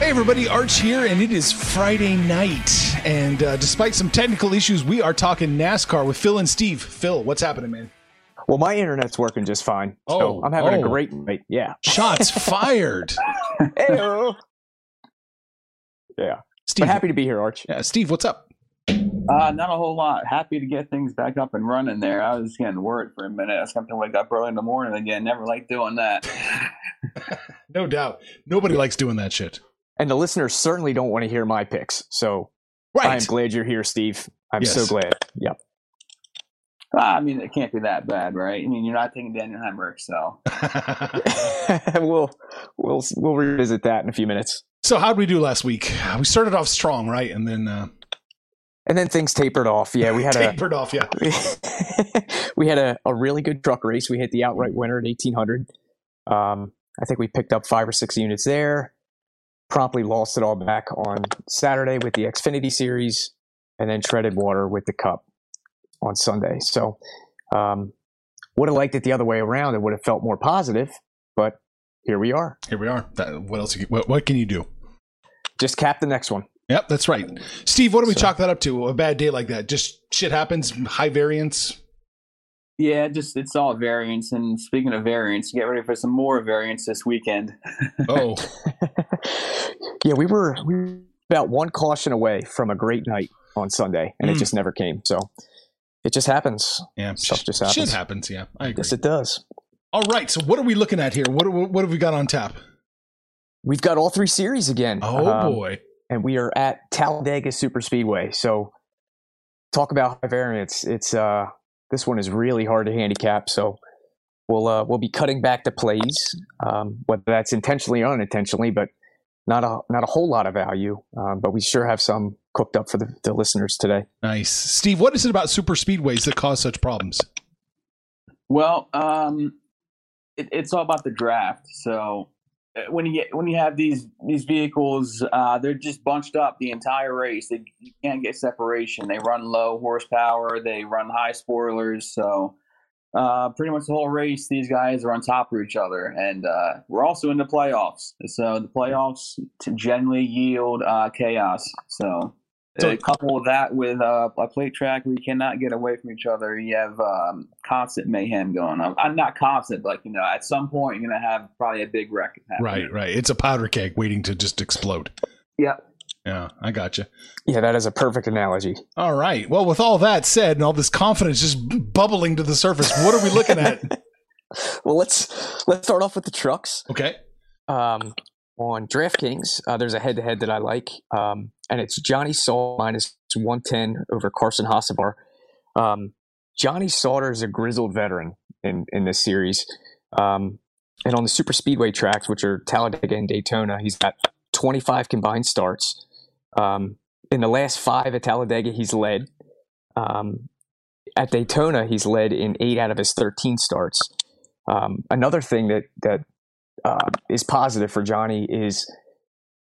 Hey everybody, Arch here, and it is Friday night. And uh, despite some technical issues, we are talking NASCAR with Phil and Steve. Phil, what's happening, man? Well, my internet's working just fine. So Oh, I'm having oh. a great night. Yeah. Shots fired. Heyo. yeah. Steve, But happy to be here, Arch. yeah, Steve, what's up? Uh, not a whole lot. Happy to get things back up and running there. I was getting worried for a minute. I was going to wake up early in the morning again. Never like doing that. No doubt. Nobody likes doing that shit. And the listeners certainly don't want to hear my picks. So I'm glad you're here, Steve. I'm so glad. Yep. Ah, I mean, it can't be that bad, right? I mean, you're not taking Daniel Hemric, so we'll we'll we'll revisit that in a few minutes. so how'd we do last week? We started off strong, right? And then uh, And then things tapered off. Yeah, we had a tapered off, yeah. we had a, a really good truck race. We hit the outright winner at 1800. Um, I think we picked up five or six units there. Promptly lost it all back on Saturday with the Xfinity Series, and then treaded water with the Cup on Sunday. So, um, would have liked it the other way around. It would have felt more positive, but here we are. Here we are. That, what else? What, what can you do? Just cap the next one. Yep, that's right. Steve, what do we So- chalk that up to? A bad day like that? Just shit happens, high variance. Yeah, just it's all variance. And speaking of variance, get ready for some more variance this weekend. Oh, yeah, we were we were about one caution away from a great night on Sunday, and it Mm. just never came. So it just happens. yeah. Stuff just Shit happens. happens, yeah. I agree. Yes, it does. All right, so what are we looking at here? What, what, what have we got on tap? We've got all three series again. Oh, Um, boy. and we are at Talladega Super Speedway. So talk about high variance. It's uh this one is really hard to handicap. So we'll uh, we'll be cutting back the plays, um, whether that's intentionally or unintentionally, but not a not a whole lot of value. Um, but we sure have some cooked up for the, the listeners today. Nice. Steve, what is it about super speedways that cause such problems? Well, um, it, it's all about the draft. So when you when you have these these vehicles, uh, they're just bunched up the entire race. They, you can't get separation. They run low horsepower. They run high spoilers. So uh, pretty much the whole race, these guys are on top of each other, and uh, we're also in the playoffs. So the playoffs generally yield uh, chaos. So. So- Uh, couple of that with uh, a plate track where you cannot get away from each other, you have um, constant mayhem going on. I'm not constant, but you know, at some point you're gonna have probably a big wreck. happening. Right, right. It's a powder keg waiting to just explode. Yep. Yeah, I got gotcha. Yeah, that is a perfect analogy. All right. Well, with all that said and all this confidence just bubbling to the surface, what are we looking at? Well, let's let's start off with the trucks. Okay. Um, on DraftKings, uh, there's a head-to-head that I like, um, and it's Johnny Sauter minus 110 over Carson Hocevar. Um, Johnny Sauter is a grizzled veteran in in this series, um, and on the super speedway tracks, which are Talladega and Daytona, he's got 25 combined starts. Um, in the last five at Talladega, he's led. Um, at Daytona, he's led in eight out of his 13 starts. Um, another thing that that uh, is positive for Johnny is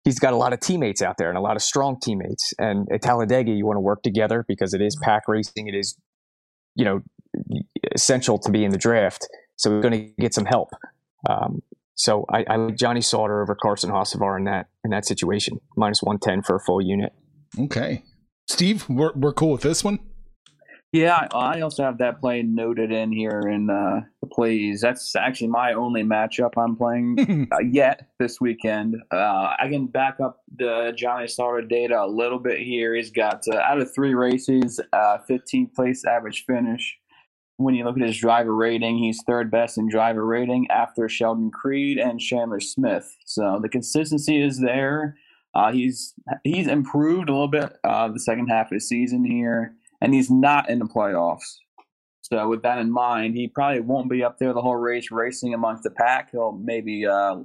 he's got a lot of teammates out there and a lot of strong teammates. And at Talladega, you want to work together because it is pack racing. It is, you know, essential to be in the draft. So we're going to get some help. Um, so I, I like Johnny Sauter over Carson Hocevar in that in that situation, minus one ten for a full unit. Okay, Steve, we're we're cool with this one. Yeah, I also have that play noted in here in uh, the plays. That's actually my only matchup I'm playing uh, yet this weekend. Uh, I can back up the Johnny Sauter data a little bit here. He's got uh, out of three races, 15th uh, place average finish. When you look at his driver rating, he's third best in driver rating after Sheldon Creed and Chandler Smith. So the consistency is there. Uh, he's he's improved a little bit the second half of the season here and he's not in the playoffs. So with that in mind, he probably won't be up there the whole race racing amongst the pack. He'll maybe uh,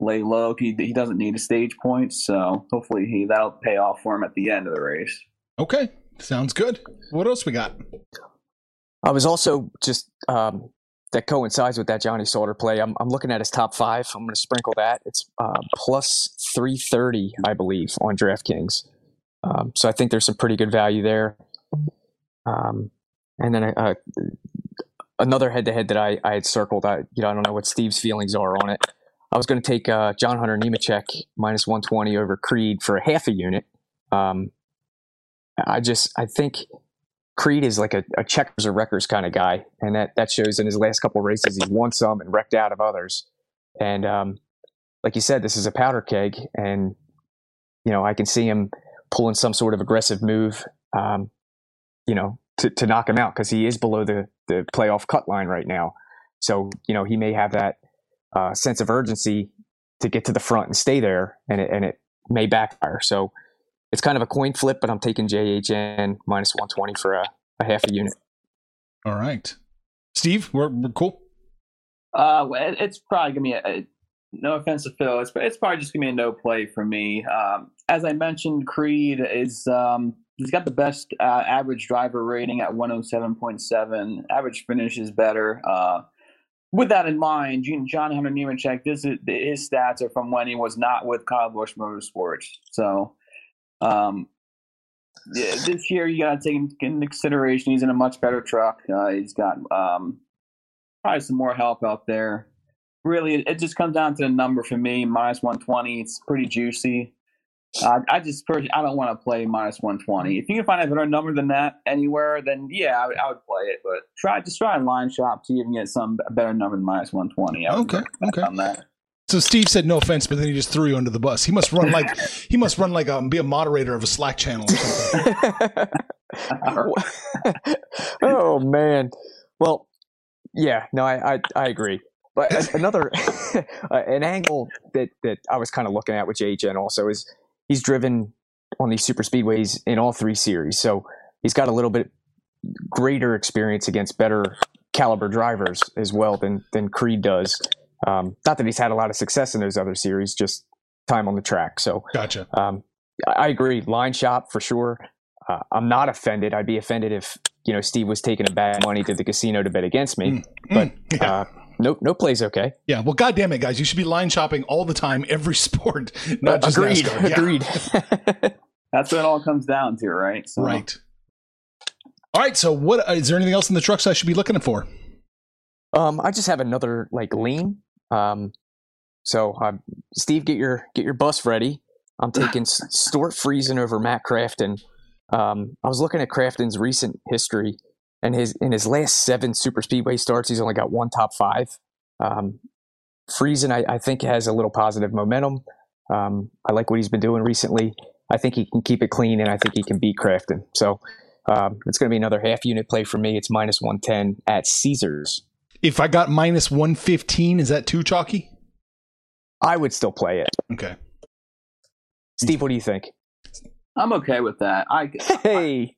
lay low. He, he doesn't need a stage point, so hopefully he that'll pay off for him at the end of the race. Okay, sounds good. What else we got? I was also just um, that coincides with that Johnny Sauter play. I'm, I'm looking at his top five. I'm going to sprinkle that. It's uh, plus 330, I believe, on DraftKings. Um, so I think there's some pretty good value there. Um, and then uh, another head to head that I, I had circled. I you know I don't know what Steve's feelings are on it. I was going to take uh, John Hunter Nemechek minus 120 over Creed for a half a unit. Um, I just I think Creed is like a, a checkers or wreckers kind of guy, and that that shows in his last couple races. He's won some and wrecked out of others. And um, like you said, this is a powder keg, and you know I can see him pulling some sort of aggressive move. Um, you know, to, to knock him out because he is below the, the playoff cut line right now. So, you know, he may have that uh, sense of urgency to get to the front and stay there, and it, and it may backfire. So it's kind of a coin flip, but I'm taking JHN minus 120 for a, a half a unit. All right. Steve, we're, we're cool. Uh, it's probably gonna be a, a no offense to Phil, it's it's probably just gonna be a no play for me. Um, as I mentioned, Creed is um, he's got the best uh, average driver rating at 107.7. Average finish is better. Uh, with that in mind, John Hunter Nemechek, this is, his stats are from when he was not with Kyle Busch Motorsports. So um, yeah, this year you got to take into consideration he's in a much better truck. Uh, he's got um, probably some more help out there. Really, it just comes down to the number for me, minus 120. It's pretty juicy. Uh, I just personally, I don't want to play minus 120. If you can find a better number than that anywhere, then yeah, I would, I would play it. But try just try and line shop, see if you can get some better number than minus 120. okay, okay. On that. So Steve said no offense, but then he just threw you under the bus. He must run like he must run like um, be a moderator of a Slack channel or something. oh man. Well, yeah, no, I I, I agree. But another an angle that that I was kind of looking at with JHN also is he's driven on these super speedways in all three series. So he's got a little bit greater experience against better caliber drivers as well than than Creed does. Um, not that he's had a lot of success in those other series, just time on the track. So gotcha. Um, I agree. Line shop for sure. Uh, I'm not offended. I'd be offended if you know Steve was taking a bad money to the casino to bet against me. Mm, but mm, yeah. uh, no, no play's okay. Yeah, well, goddamn it, guys, you should be line shopping all the time, every sport, not just agreed. NASCAR. Agreed. That's what it all comes down to, right? So. Right. All right. So, what is there anything else in the trucks I should be looking for? Um, I just have another like lean. Um, so, uh, Steve, get your get your bus ready. I'm taking Stewart Friesen over Matt Crafton. Um, I was looking at Crafton's recent history and his in his last seven super speedway starts, he's only got one top five. Um, Friesen, I, I, think, has a little positive momentum. Um, I like what he's been doing recently. I think he can keep it clean, and I think he can beat Crafton. So um, it's going to be another half unit play for me. It's minus one ten at Caesars. If I got minus one fifteen, is that too chalky? I would still play it. Okay. Steve, what do you think? I'm okay with that. I hey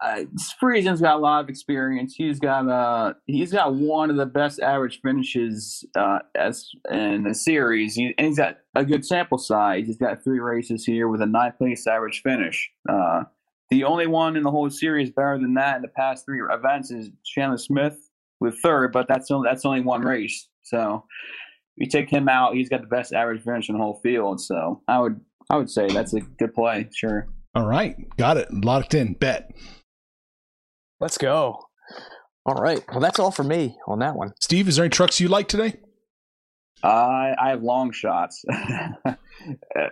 uh, Friesen's got a lot of experience. He's got uh he's got one of the best average finishes uh as in the series, he, and he's got a good sample size. He's got three races here with a ninth place average finish. Uh, the only one in the whole series better than that in the past three events is Chandler Smith with third, but that's only that's only one race. So you take him out, he's got the best average finish in the whole field. So I would I would say that's a good play. Sure. All right, got it. Locked in. Bet. Let's go. All right. Well, that's all for me on that one. Steve, is there any trucks you like today? I I have long shots.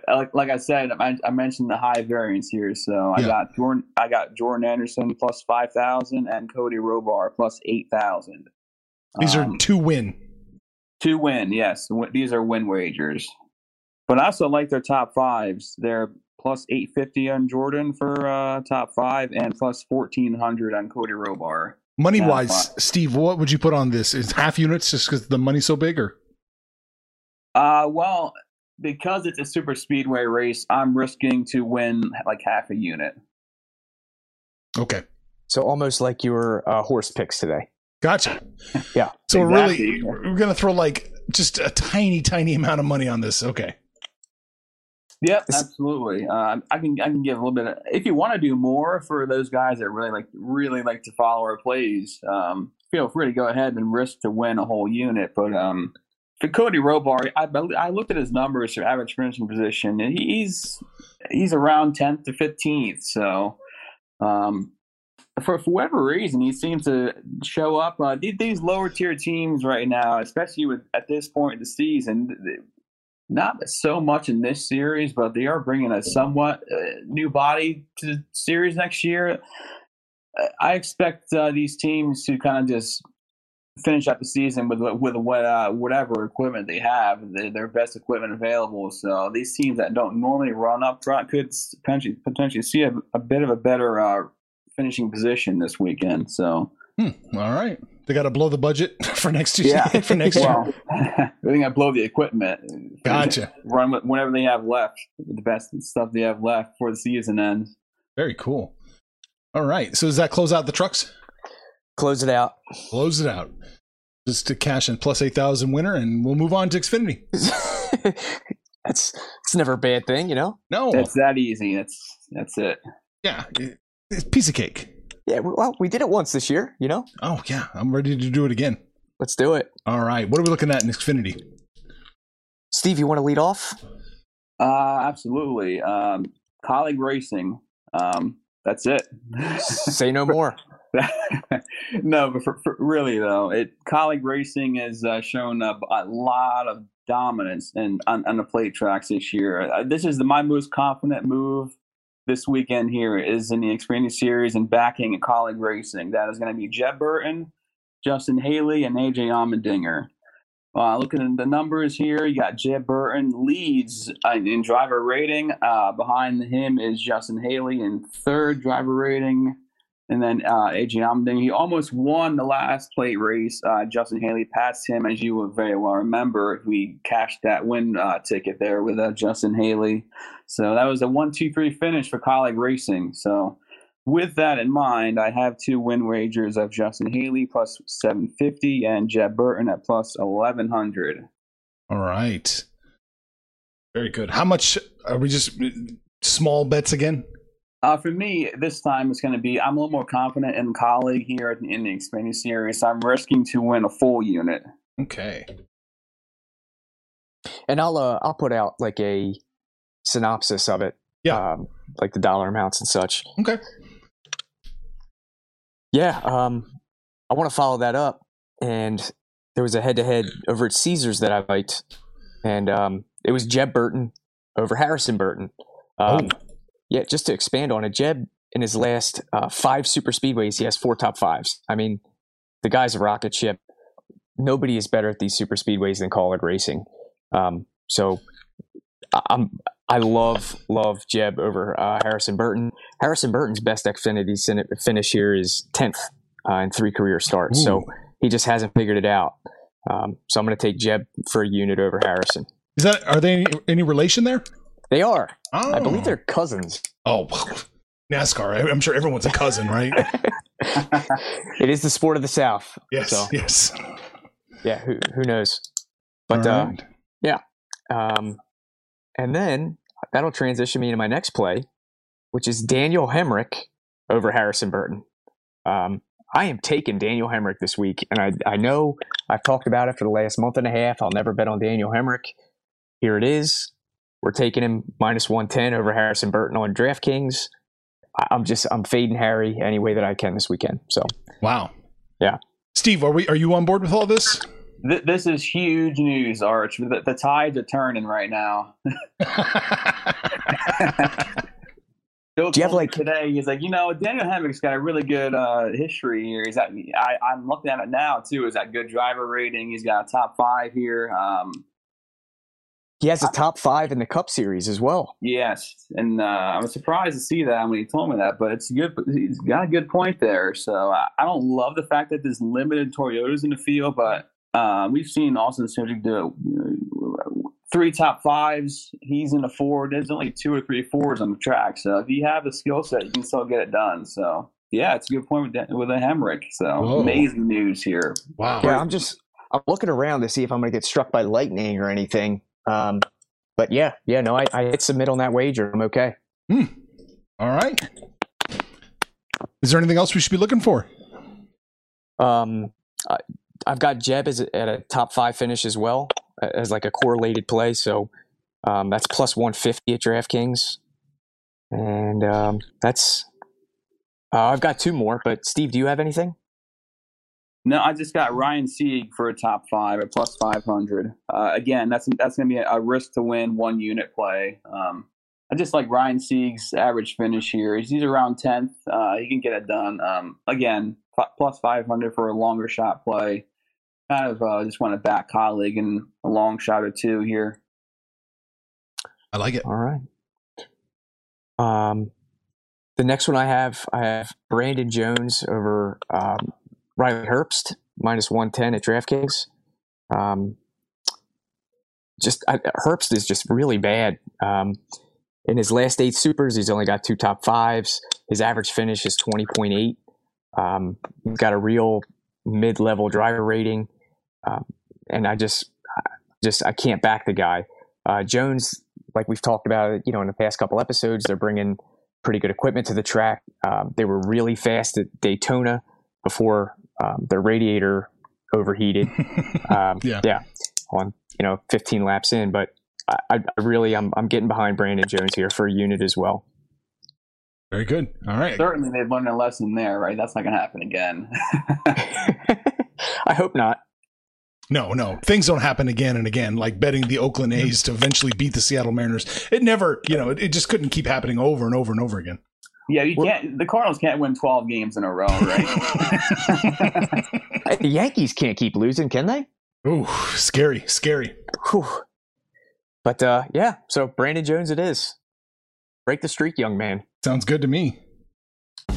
like like I said, I, I, mentioned the high variance here. So I Yeah. got Jordan. I got Jordan Anderson plus five thousand and Codie Rohrbaugh plus eight thousand. These Um, are two win. Two win, yes. Wi- These are win wagers. But I also like their top fives. They're plus 850 on Jordan for uh, top five and plus 1400 on Codie Rohrbaugh. Money wise, fine. Steve, what would you put on this? Is half units just because the money's so big, or Uh, well, because it's a super speedway race, I'm risking to win like half a unit. okay, So almost like your uh, horse picks today. gotcha. Yeah. So Exactly. really, we're gonna throw like just a tiny, tiny amount of money on this. Okay, Yep, absolutely. Uh, I can I can give a little bit. Of, if you want to do more for those guys that really like really like to follow our plays, um, feel free to go ahead and risk to win a whole unit. But um, for Codie Rohrbaugh, I I looked at his numbers for average finishing position, and he's he's around tenth to fifteenth. So, um, for, for whatever reason, he seems to show up. Uh, these, lower tier teams right now, especially with at this point in the season, not so much in this series, but they are bringing a somewhat uh, new body to the series next year. I expect uh, these teams to kind of just finish up the season with with what uh, whatever equipment they have, their, their best equipment available. So these teams that don't normally run up front could potentially potentially see a, a bit of a better uh, finishing position this weekend. So hmm. all right. They got to blow the budget for next year. Yeah. for next year. well, I think I blow the equipment. Gotcha. Run with whatever they have left, the best stuff they have left before the season ends. Very cool. All right. So does that close out the trucks? Close it out. Close it out. Just to cash in plus eight thousand winner, and we'll move on to Xfinity. That's it's never a bad thing, you know. No, It's that easy. That's that's it. yeah, it's piece of cake. Yeah. Well, we did it once this year. You know. Oh yeah, I'm ready to do it again. Let's do it. All right, what are we looking at in Xfinity? Steve, you want to lead off? Uh, absolutely. Um, Kaulig racing. Um, that's it. Say no more. no, but for, for really though, it Kaulig racing has uh, shown up a lot of dominance in, on, on the plate tracks this year. Uh, this is the, my most confident move this weekend here is in the Xfinity Series and backing a Kaulig racing. That is going to be Jeb Burton, Justin Haley, and AJ Allmendinger. Uh, looking at the numbers here, you got Jeb Burton leads uh, in driver rating. Uh, behind him is Justin Haley in third driver rating. And then uh, AJ Allmendinger, he almost won the last plate race. Uh, Justin Haley passed him, as you will very well remember. We cashed that win uh, ticket there with uh, Justin Haley. So that was a one, two, three finish for Kaulig racing. So with that in mind, I have two win wagers of Justin Haley plus 750 and Jeb Burton at plus 1100. All right, very good. How much are we just small bets again? Uh, for me, this time it's going to be I'm a little more confident in the Kaulig here in the Xfinity Series. I'm risking to win a full unit. Okay. And I'll uh, I'll put out like a synopsis of it. Yeah. Um, like the dollar amounts and such. Okay. Yeah. Um, I want to follow that up, and there was a head-to-head over at Caesars that I liked, and um, it was Jeb Burton over Harrison Burton. Um, Yeah, just to expand on it, Jeb in his last uh, five super speedways, he has four top fives. I mean, the guy's a rocket ship. Nobody is better at these super speedways than Kaulig Racing. Um, so I'm I love love Jeb over uh, Harrison Burton. Harrison Burton's best Xfinity finish here is tenth uh, in three career starts. So he just hasn't figured it out. Um, so I'm going to take Jeb for a unit over Harrison. Is that are they any, any relation there? They are. Oh. I believe they're cousins. Oh, NASCAR. I- I'm sure everyone's a cousin, right? It is the sport of the South. yes. So Yes. yeah, who who knows? But All uh, right. Um, and then that'll transition me into my next play, which is Daniel Hemric over Harrison Burton. Um, I am taking Daniel Hemric this week, and I I know I've talked about it for the last month and a half. I'll never bet on Daniel Hemric. Here it is. we're taking him minus 110 over Harrison Burton on DraftKings. I'm just I'm fading Harry any way that I can this weekend. So Wow. Yeah. Steve, are we? Are you on board with all this? Th- this is huge news, Arch. The, the tides are turning right now. Bill Do you have, like- today? He's like, you know, Daniel Hemric's got a really good uh, history here. He's at, I, I'm looking at it now too. He's got good driver rating. He's got a top five here. Um, he has a top five in the Cup Series as well. yes, and uh, I was surprised to see that when he told me that. But it's good. He's got a good point there. So I, I don't love the fact that there's limited Toyotas in the field, but uh, we've seen Austin Cindric do three top fives. He's in a Ford. There's only two or three Fords on the track. So if you have the skill set, you can still get it done. So yeah, it's a good point with Dan- with a Hemric. So Whoa. amazing news here. wow. Yeah, I'm just I'm looking around to see if I'm going to get struck by lightning or anything. Um, but yeah, yeah, no, I, I hit submit on that wager. I'm okay. All right. Is there anything else we should be looking for? Um, I, I've got Jeb as a, at a top five finish as well as like a correlated play. So um, that's plus 150 at DraftKings, and um, that's uh, I've got two more. But Steve, do you have anything? No, I just got Ryan Sieg for a top five at plus five hundred. Uh, again, that's that's going to be a, a risk to win one unit play. Um, I just like Ryan Sieg's average finish here. He's, he's around tenth. Uh, he can get it done. Um, again, plus five hundred for a longer shot play. Kind of uh, just want to back Kaulig and a long shot or two here. I like it. All right. Um, the next one I have, I have Brandon Jones over um, Riley Herbst minus one ten at DraftKings. Um, just I, Herbst is just really bad. Um, in his last eight supers, he's only got two top fives. His average finish is twenty point eight. Um, he's got a real mid-level driver rating, um, and I just, just I can't back the guy. Uh, Jones, like we've talked about, you know, in the past couple episodes, they're bringing pretty good equipment to the track. Um, they were really fast at Daytona before um, their radiator overheated. Um, Yeah. yeah, on you know 15 laps in, but I, I really I'm I'm getting behind Brandon Jones here for a unit as well. Very good. All right. Certainly, they've learned a lesson there, right? That's not going to happen again. I hope not. No, no. Things don't happen again and again, like betting the Oakland A's to eventually beat the Seattle Mariners. It never, you know, it, it just couldn't keep happening over and over and over again. yeah, you can't. The Cardinals can't win twelve games in a row, right? The Yankees can't keep losing, can they? Ooh, scary, scary. Whew. But uh, yeah, so Brandon Jones it is. Break the streak, young man. Sounds good to me.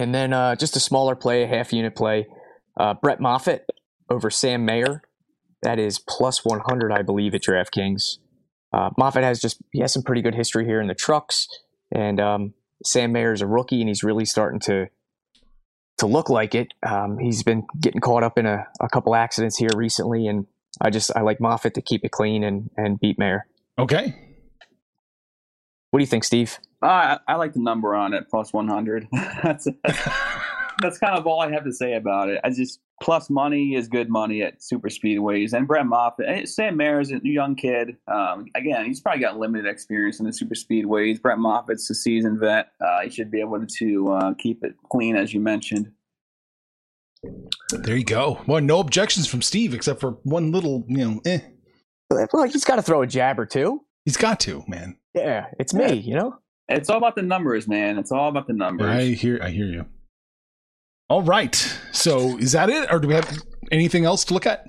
And then uh, just a smaller play, a half unit play. Uh, Brett Moffitt over Sam Mayer. That is plus 100, I believe, at DraftKings. Uh, Moffitt has just he has some pretty good history here in the trucks, and um, Sam Mayer is a rookie, and he's really starting to to look like it. Um, he's been getting caught up in a, a couple accidents here recently, and I just I like Moffitt to keep it clean and and beat Mayer. Okay. What do you think, Steve? Uh, I, I like the number on it, plus 100. that's, that's, that's kind of all I have to say about it. I just, plus money is good money at super speedways. And Brett Moffitt, Sam Mayer is a young kid. Um, again, he's probably got limited experience in the super speedways. Brett Moffitt's a seasoned vet. Uh, he should be able to uh, keep it clean, as you mentioned. There you go. Well, no objections from Steve except for one little, you know, eh. Well, he's got to throw a jab or two. He's got to, man. Yeah, it's me. You know. It's all about the numbers, man. It's all about the numbers. I hear. I hear you. All right. So is that it, or do we have anything else to look at?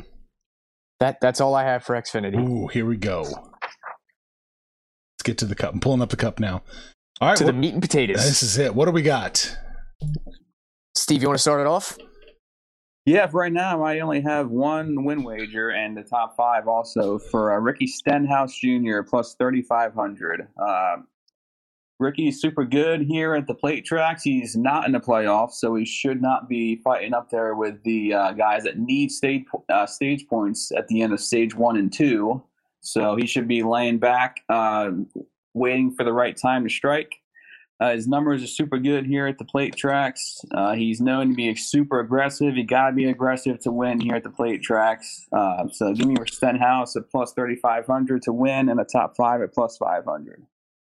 That that's all I have for Xfinity. Ooh, here we go. Let's get to the cup. I'm pulling up the cup now. All right. to what- the meat and potatoes. this is it. What do we got? Steve, you want to start it off? Yeah, for right now, I only have one win wager and the top five also for uh, Ricky Stenhouse Jr. plus 3,500. Uh, Ricky's super good here at the plate tracks. He's not in the playoffs, so he should not be fighting up there with the uh, guys that need stage, uh, stage points at the end of stage one and two. So he should be laying back, uh, waiting for the right time to strike. Uh, his numbers are super good here at the plate tracks. Uh, he's known to be super aggressive. You got to be aggressive to win here at the plate tracks. Uh, so give me your Stenhouse at plus 3,500 to win and a top five at plus 500.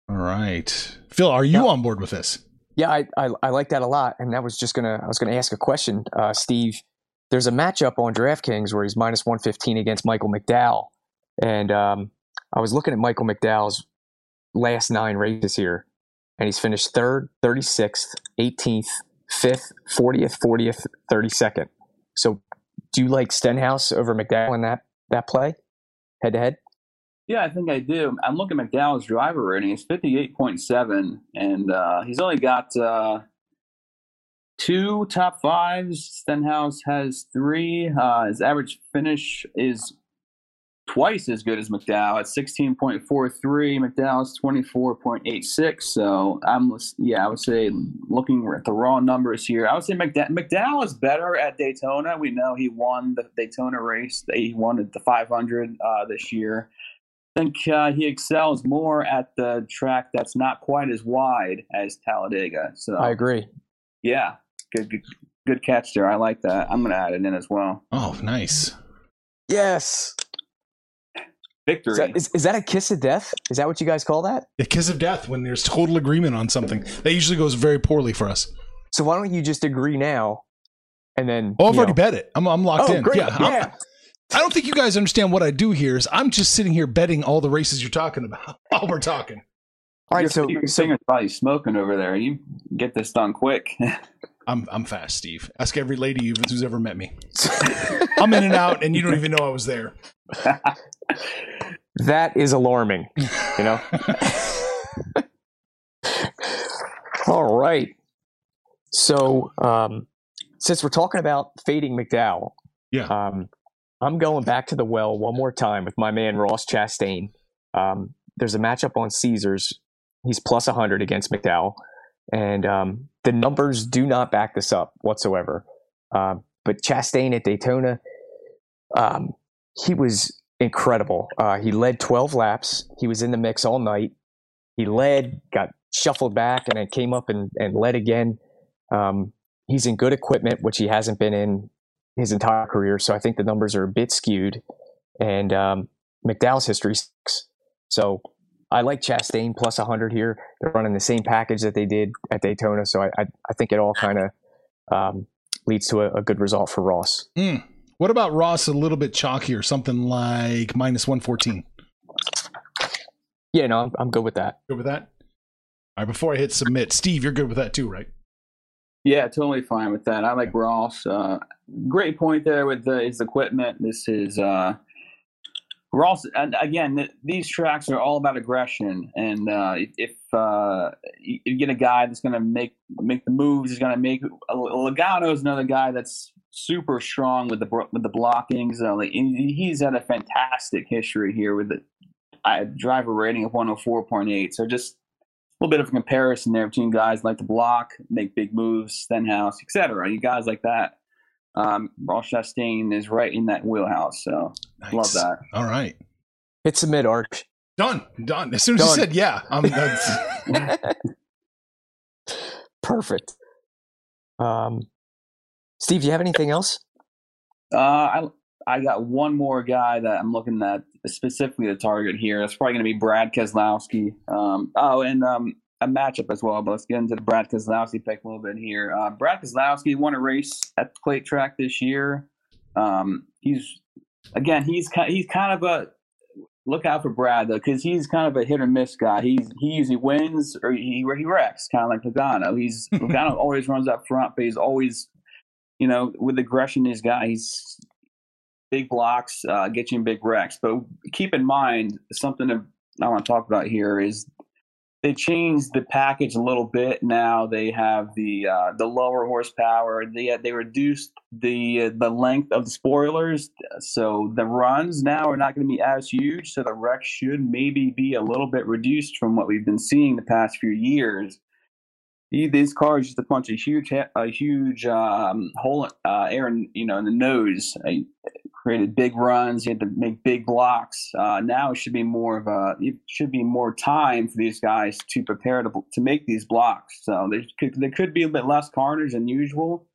All right. Phil, are you Yeah. on board with this? Yeah, I, I I like that a lot, and that was just gonna I was gonna ask a question, uh, Steve. There's a matchup on DraftKings where he's minus one fifteen against Michael McDowell, and um, I was looking at Michael McDowell's last nine races here, and he's finished third, thirty sixth, eighteenth, fifth, fortieth, fortieth, thirty second. So, do you like Stenhouse over McDowell in that that play, head to head? Yeah, I think I do. I'm looking at McDowell's driver rating. It's 58.7, and uh, he's only got uh, two top fives. Stenhouse has three. Uh, his average finish is twice as good as McDowell at 16.43. McDowell's 24.86. So I'm, yeah, I would say looking at the raw numbers here, I would say McDowell, McDowell is better at Daytona. We know he won the Daytona race. He won at the 500 uh, this year. I think uh, he excels more at the track that's not quite as wide as Talladega. So I agree. yeah, good, good, good catch there. I like that. I'm going to add it in as well. Oh, nice. Yes. Victory. Is that, is, is that a kiss of death? Is that what you guys call that? The kiss of death when there's total agreement on something. That usually goes very poorly for us. So why don't you just agree now, and then? Oh, I've already know- bet it. I'm, I'm locked Oh, in. great. Yeah, I'm- Yeah. I don't think you guys understand what I do here. Is I'm just sitting here betting all the races you're talking about while we're talking. All right. your, So, your so finger's probably smoking over there. You get this done quick. I'm I'm fast, Steve. Ask every lady you've- who's ever met me. I'm in and out, and you don't even know I was there. that is alarming. You know. All right. So, um, since we're talking about fading McDowell, Yeah. um, I'm going back to the well one more time with my man Ross Chastain. Um, there's a matchup on Caesars. He's plus 100 against McDowell, and um, the numbers do not back this up whatsoever. Um, but Chastain at Daytona, um, he was incredible. Uh, he led 12 laps. He was in the mix all night. He led, got shuffled back, and then came up and, and led again. Um, he's in good equipment, which he hasn't been in his entire career. So I think the numbers are a bit skewed. And um, McDowell's history sucks. So I like Chastain plus 100 here. They're running the same package that they did at Daytona. So I, I, I think it all kind of um, leads to a, a good result for Ross. Mm. What about Ross? A little bit chalkier, something like minus one fourteen. Yeah, no, I'm, I'm good with that. Good with that. All right. Before I hit submit, Steve, you're good with that too, right? Yeah, totally fine with that. I like Ross. Uh, great point there with the, his equipment. This is uh, Ross. And again, th- these tracks are all about aggression. And uh, if uh, you, get a guy that's going to make make the moves, he's going to make. Logano is another guy that's super strong with the with the blockings. Uh, like, and he's had a fantastic history here with the uh, driver rating of 104.8. So just little bit of a comparison there between guys like to block, make big moves, Stenhouse, etc. You guys like that. Um, Ross Chastain is right in that wheelhouse. So Nice. love that. All right. Hit submit, Arch. Done. Done. As soon as you said yeah, I'm, that's, Perfect. Um, Steve, do you have anything else? Uh, I I got one more guy that I'm looking at specifically the target here. That's probably going to be Brad Keselowski. Um, oh, and um, a matchup as well. But let's get into the Brad Keselowski pick a little bit here. Uh, Brad Keselowski won a race at the plate track this year. Um, he's again, he's kind he's kind of a look out for Brad though, because he's kind of a hit or miss guy. He's he usually wins or he he wrecks, kind of like Logano. He's Logano always runs up front, but he's always, you know, with aggression. His guy, he's big blocks, uh, get you in big wrecks. But keep in mind something that I want to talk about here is they changed the package a little bit. Now they have the uh, the lower horsepower. They they reduced the uh, the length of the spoilers, so the runs now are not going to be as huge. So the wreck should maybe be a little bit reduced from what we've been seeing the past few years. These cars just a bunch of huge a huge um, hole uh, air in, you know in the nose created big runs. You had to make big blocks. Uh, now it should be more of a it should be more time for these guys to prepare to to make these blocks. So there could there could be a bit less carnage than usual.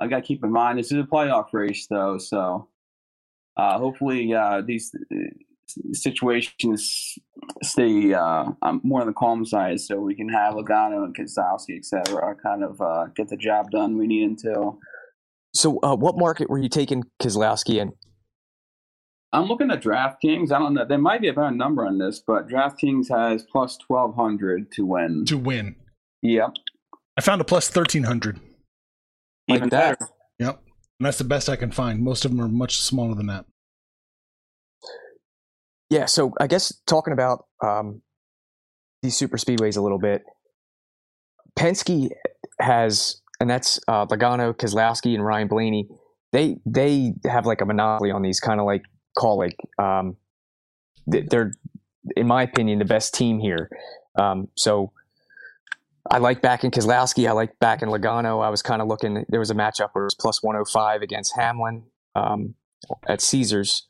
I got to keep in mind this is a playoff race though, so uh, hopefully uh, these uh, situations stay uh, more on the calm side, so we can have Logano and Keselowski, etc., kind of uh, get the job done we need until. So, uh, what market were you taking Keselowski in? I'm looking at DraftKings. I don't know. There might be a better number on this, but DraftKings has plus 1200 to win. To win. Yep. I found a plus 1300. Even like better. Yep. And that's the best I can find. Most of them are much smaller than that. Yeah. So, I guess talking about um, these super speedways a little bit, Penske has and that's uh, Logano, Keselowski, and Ryan Blaney. They they have like a monopoly on these kind of like Kaulig. Um, they're, in my opinion, the best team here. Um, so I like backing Keselowski. I like backing Logano. I was kind of looking. There was a matchup where it was plus 105 against Hamlin um, at Caesars.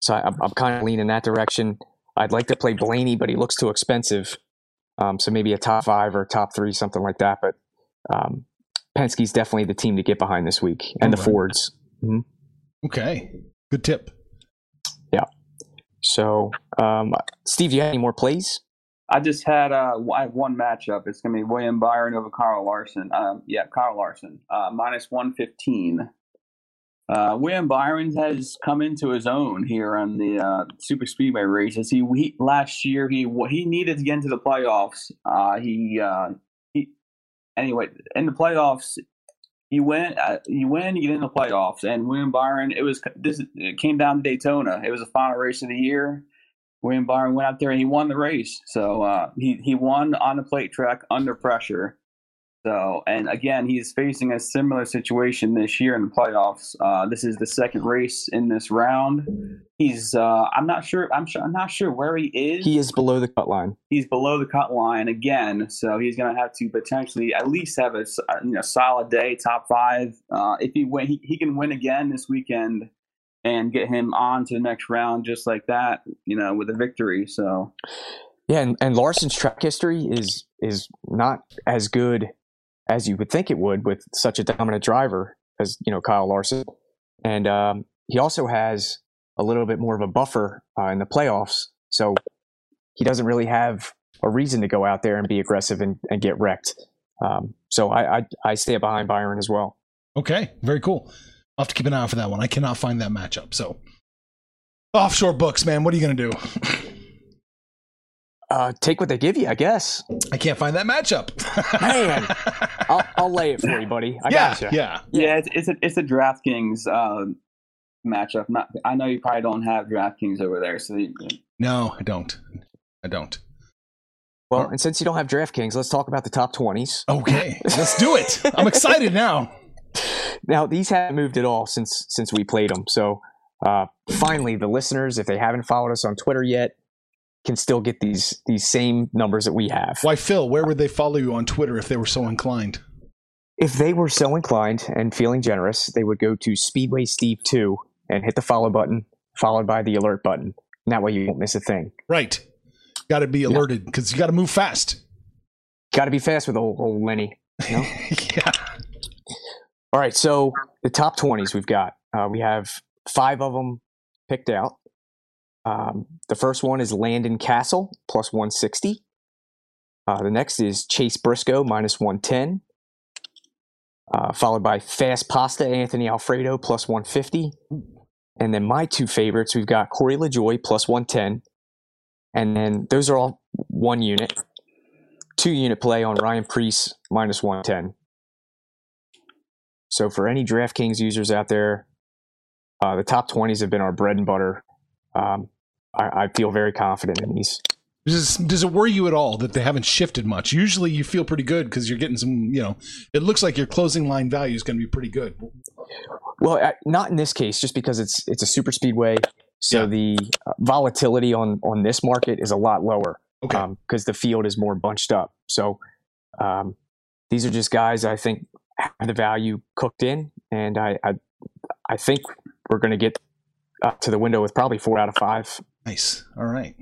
So I, am kind of leaning that direction. I'd like to play Blaney, but he looks too expensive. Um, so maybe a top five or top three, something like that. But um, Penske's definitely the team to get behind this week, and All the right. Fords. Mm-hmm. Okay, good tip. Yeah. So, um, Steve, do you have any more plays? I just had uh, I have one matchup. It's going to be William Byron over Kyle Larson. Um, yeah, Kyle Larson uh, minus one fifteen. Uh, William Byron has come into his own here on the uh, super speedway races. He, he last year he he needed to get into the playoffs. Uh, he uh, anyway, in the playoffs, you win, uh, you win, you get in the playoffs, and William Byron. It was this. It came down to Daytona. It was the final race of the year. William Byron went out there and he won the race. So uh, he he won on the plate track under pressure. So, and again, he's facing a similar situation this year in the playoffs. Uh, this is the second race in this round. He's, uh, I'm not sure, I'm sure, I'm not sure where he is. He is below the cut line. He's below the cut line again, so he's going to have to potentially at least have a you know solid day, top five. Uh, if he win, he, he can win again this weekend and get him on to the next round just like that, you know, with a victory. So. Yeah, and, and Larson's track history is is not as good as you would think it would with such a dominant driver as you know Kyle Larson, and um, he also has a little bit more of a buffer uh, in the playoffs, so he doesn't really have a reason to go out there and be aggressive and, and get wrecked. Um, so I, I I stay behind Byron as well. Okay, very cool. I'll have to keep an eye out for that one. I cannot find that matchup. So offshore books, man. What are you gonna do? Uh, take what they give you, I guess. I can't find that matchup. Man, I'll, I'll, lay it for you, buddy. I yeah, gotcha. Yeah, yeah. It's, it's a it's a DraftKings uh, matchup. Not, I know you probably don't have DraftKings over there, so you, no, I don't. I don't. Well, and since you don't have DraftKings, let's talk about the top twenties. Okay, let's do it. I'm excited now. Now these haven't moved at all since since we played them. So uh, finally, the listeners, if they haven't followed us on Twitter yet can still get these these same numbers that we have. Why, Phil? Where would they follow you on Twitter if they were so inclined? If they were so inclined and feeling generous, they would go to Speedway Steve Two and hit the follow button, followed by the alert button. And that way, you won't miss a thing. Right. Got to be alerted because yeah. you got to move fast. Got to be fast with old, old Lenny. You know? yeah. All right. So the top twenties we've got. Uh, we have five of them picked out. Um, the first one is Landon Cassill, plus 160. Uh, the next is Chase Briscoe, minus 110. Uh, followed by Fast Pasta, Anthony Alfredo, plus 150. And then my two favorites, we've got Corey LaJoie, plus 110, and then those are all one unit. Two unit play on Ryan Preece minus 110. So for any DraftKings users out there, uh, the top 20s have been our bread and butter. Um, I, I feel very confident in these. Does, does it worry you at all that they haven't shifted much? Usually you feel pretty good because you're getting some, you know, it looks like your closing line value is going to be pretty good. Well, I, not in this case, just because it's it's a super speedway, so Yeah. the uh, volatility on on this market is a lot lower Okay. because the field is more bunched up. So um, these are just guys I think have the value cooked in, and I I, I think we're going to get up to the window with probably four out of five. Nice. All right.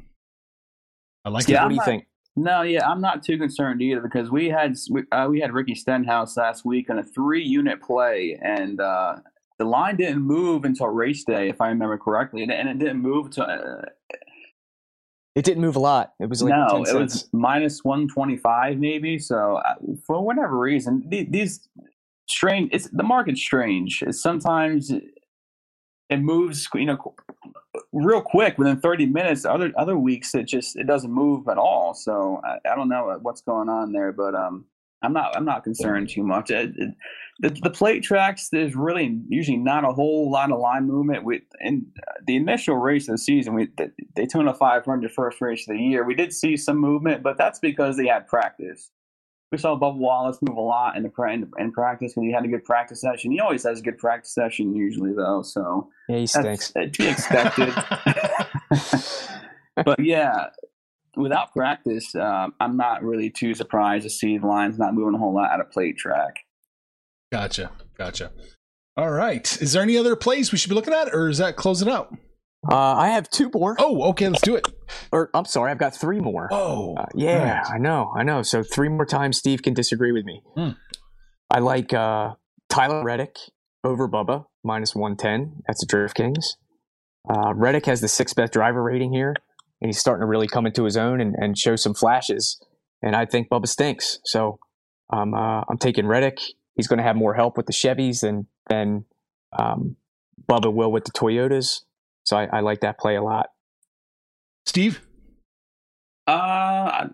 I like Yeah, it. what I'm do you not- think? No, yeah, I'm not too concerned either because we had we, uh, we had Ricky Stenhouse last week on a three unit play, and uh, the line didn't move until race day, if I remember correctly, and, and it didn't move to uh, It didn't move a lot. It was like no, 10 it cents. was minus one twenty five maybe. So uh, for whatever reason, the- these strange. It's the market's strange. It's sometimes it moves, you know, real quick within thirty minutes. Other other weeks it just it doesn't move at all. So I, I don't know what's going on there, but um, I'm not I'm not concerned too much. It, it, the, the plate tracks, there's really usually not a whole lot of line movement. with in the initial race of the season, we the Daytona 500 first race of the year, we did see some movement, but that's because they had practice. We saw Bubba Wallace move a lot in the in, in practice when he had a good practice session. He always has a good practice session usually, though. So yeah, he that's stinks. to be expected. but yeah, without practice, um, I'm not really too surprised to see the lines not moving a whole lot at a plate track. Gotcha. Gotcha. All right. Is there any other plays we should be looking at, or is that closing out? Uh, I have two more. Oh, okay. Let's do it. Or I'm sorry, I've got three more. Oh, Uh, yeah. I know, I know. So three more times Steve can disagree with me. Hmm. I like uh, Tyler Reddick over Bubba minus one ten. That's the DraftKings. Uh, Reddick has the sixth best driver rating here, and he's starting to really come into his own and, and show some flashes. And I think Bubba stinks. So um, uh, I'm taking Reddick. He's going to have more help with the Chevys than than um, Bubba will with the Toyotas. So I, I like that play a lot. Steve. Uh, I,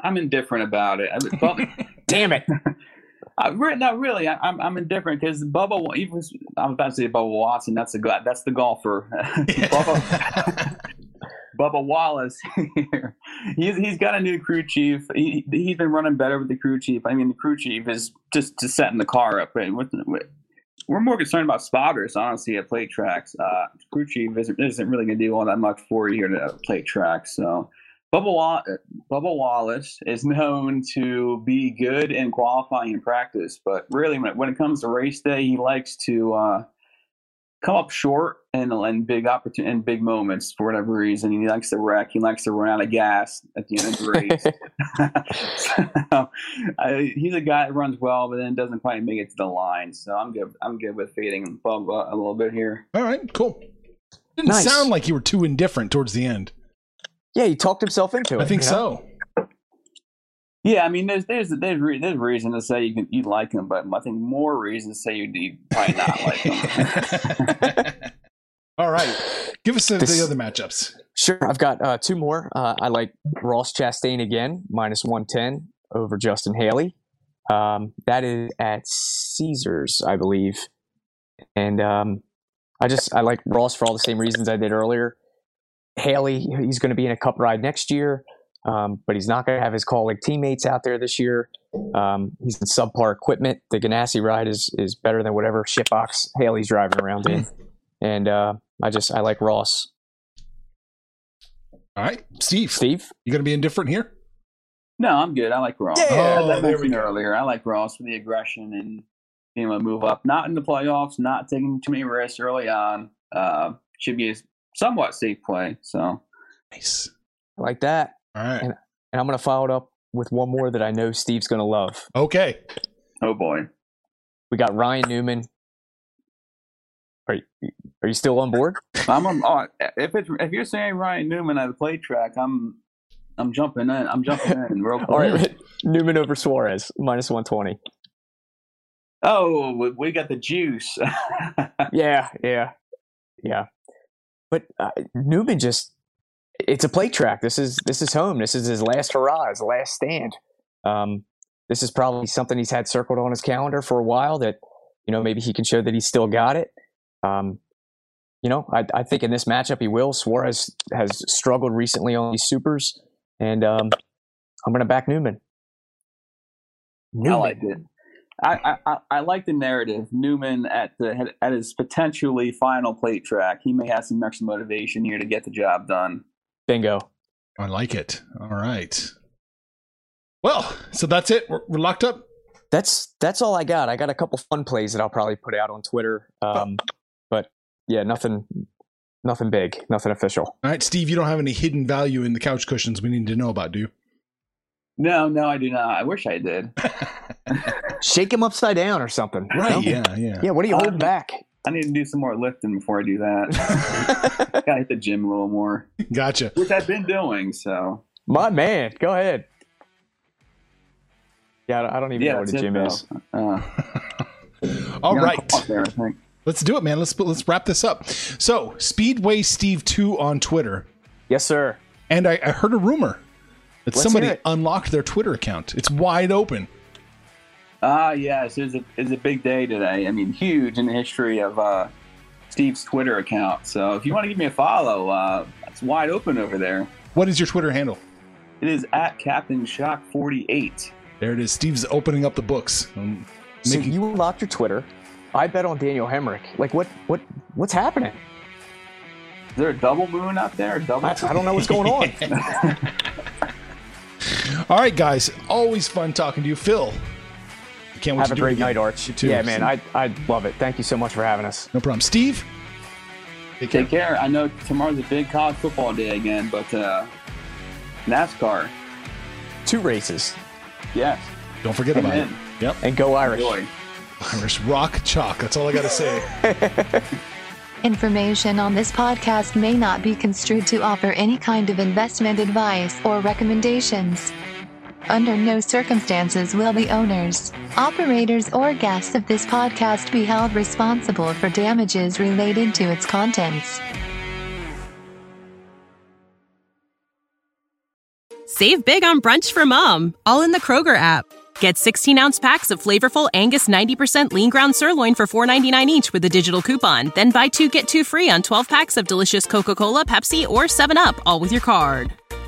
I'm indifferent about it. I, Damn it! I, re- no, really, I, I'm I'm indifferent because Bubba, Wa- even I'm about to say Bubba Watson. That's the guy. That's the golfer. Bubba, Bubba Wallace here. He's he's got a new crew chief. He he's been running better with the crew chief. I mean, the crew chief is just just setting the car up. And with, with, we're more concerned about spotters, honestly, at plate tracks. Uh, chief isn't, isn't really going to do all that much for you here at plate tracks. So, Bubba, Bubba Wallace is known to be good in qualifying and practice, but really, when it, when it comes to race day, he likes to uh, come up short and and big opportunity and big moments for whatever reason. He likes to wreck. He likes to run out of gas at the end of the race. so, I, he's a guy that runs well, but then doesn't quite make it to the line. So I'm good. I'm good with fading Bubba uh, a little bit here. All right. Cool. Didn't Nice. sound like you were too indifferent towards the end. Yeah, he talked himself into it. I think you know? so. Yeah, I mean, there's there's there's, re- there's reason to say you can you like him, but I think more reason to say you you probably not like him. All right. Give us the, This- the other matchups. Sure, I've got uh, two more. Uh, I like Ross Chastain again, minus 110 over Justin Haley. Um, that is at Caesars, I believe. And um, I just I like Ross for all the same reasons I did earlier. Haley, he's going to be in a cup ride next year, um, but he's not going to have his Kaulig teammates out there this year. Um, he's in subpar equipment. The Ganassi ride is is better than whatever shitbox Haley's driving around in. And uh, I just I like Ross. All right. Steve, Steve. you going to be indifferent here? No, I'm good. I like Ross. Yeah. Oh, As I there we mentioned go. earlier, I like Ross for the aggression and being able to move up. Not in the playoffs, not taking too many risks early on. Uh, should be a somewhat safe play. So Nice. I like that. All right. And I'm going to follow it up with one more that I know Steve's going to love. Okay. oh boy. We got Ryan Newman. Are you, are you still on board? I'm on, oh, if it's if you're saying Ryan Newman at the plate track, I'm I'm jumping in. I'm jumping in real quick. All right, Newman over Suarez, minus 120. Oh, we- we got the juice. Yeah, yeah, yeah. But uh, Newman just, it's a plate track. This is this is home. This is his last hurrah, his last stand. Um, this is probably something he's had circled on his calendar for a while. That you know maybe he can show that he's still got it. Um, you know, I, I think in this matchup he will. Suarez has struggled recently on these supers, and um, I'm going to back Newman. I liked it. I, I, I like the narrative. Newman at the at his potentially final plate track, he may have some extra motivation here to get the job done. Bingo. I like it. All right. Well, so that's it. We're, we're locked up. That's that's all I got. I got a couple fun plays that I'll probably put out on Twitter. Um, but yeah, nothing nothing big, nothing official. All right, Steve, you don't have any hidden value in the couch cushions we need to know about, do you? No, no, I do not. I wish I did. Shake him upside down or something. you Right. know? Yeah. Yeah. Yeah. What are you Uh, holding back? I need to do some more lifting before I do that. Gotta hit the gym a little more, Gotcha. which I've been doing. So My man, go ahead. Yeah, I don't- even yeah, know what that's a gym it, is. though. Uh, All you're on right. clock There, Let's do it, man. Let's let's wrap this up. So, Speedway Steve two on Twitter, Yes, sir. and I, I heard a rumor that Let's somebody unlocked their Twitter account. It's wide open. Ah, yes, it's a it's a big day today. I mean, huge in the history of uh, Steve's Twitter account. So if you want to give me a follow, uh, it's wide open over there. What is your Twitter handle? It is at Captain Shock forty eight. There it is. Steve's opening up the books. Um, So you unlocked your Twitter. I bet on Daniel Hemric. Like what? What? What's happening? Is there a double moon out there? Double? I, I don't know what's going on. All right, guys. Always fun talking to you, Phil. I can't wait Have to a do great it again. night, Arch. You too. Yeah, man. I I love it. Thank you so much for having us. No problem. Steve. Take care. Take care. I know tomorrow's a big college football day again, but uh, NASCAR, Two races yes. Don't forget about it. Yep. and go Irish. Enjoy. Irish rock chalk. That's all I got to say. Information on this podcast may not be construed to offer any kind of investment advice or recommendations. Under no circumstances will the owners, operators, or guests of this podcast be held responsible for damages related to its contents. Save big on brunch for mom, all in the Kroger app. Get 16 ounce packs of flavorful Angus 90% lean ground sirloin for $4.99 each with a digital coupon. Then buy two get two free on 12 packs of delicious Coca Cola, Pepsi, or 7UP, all with your card.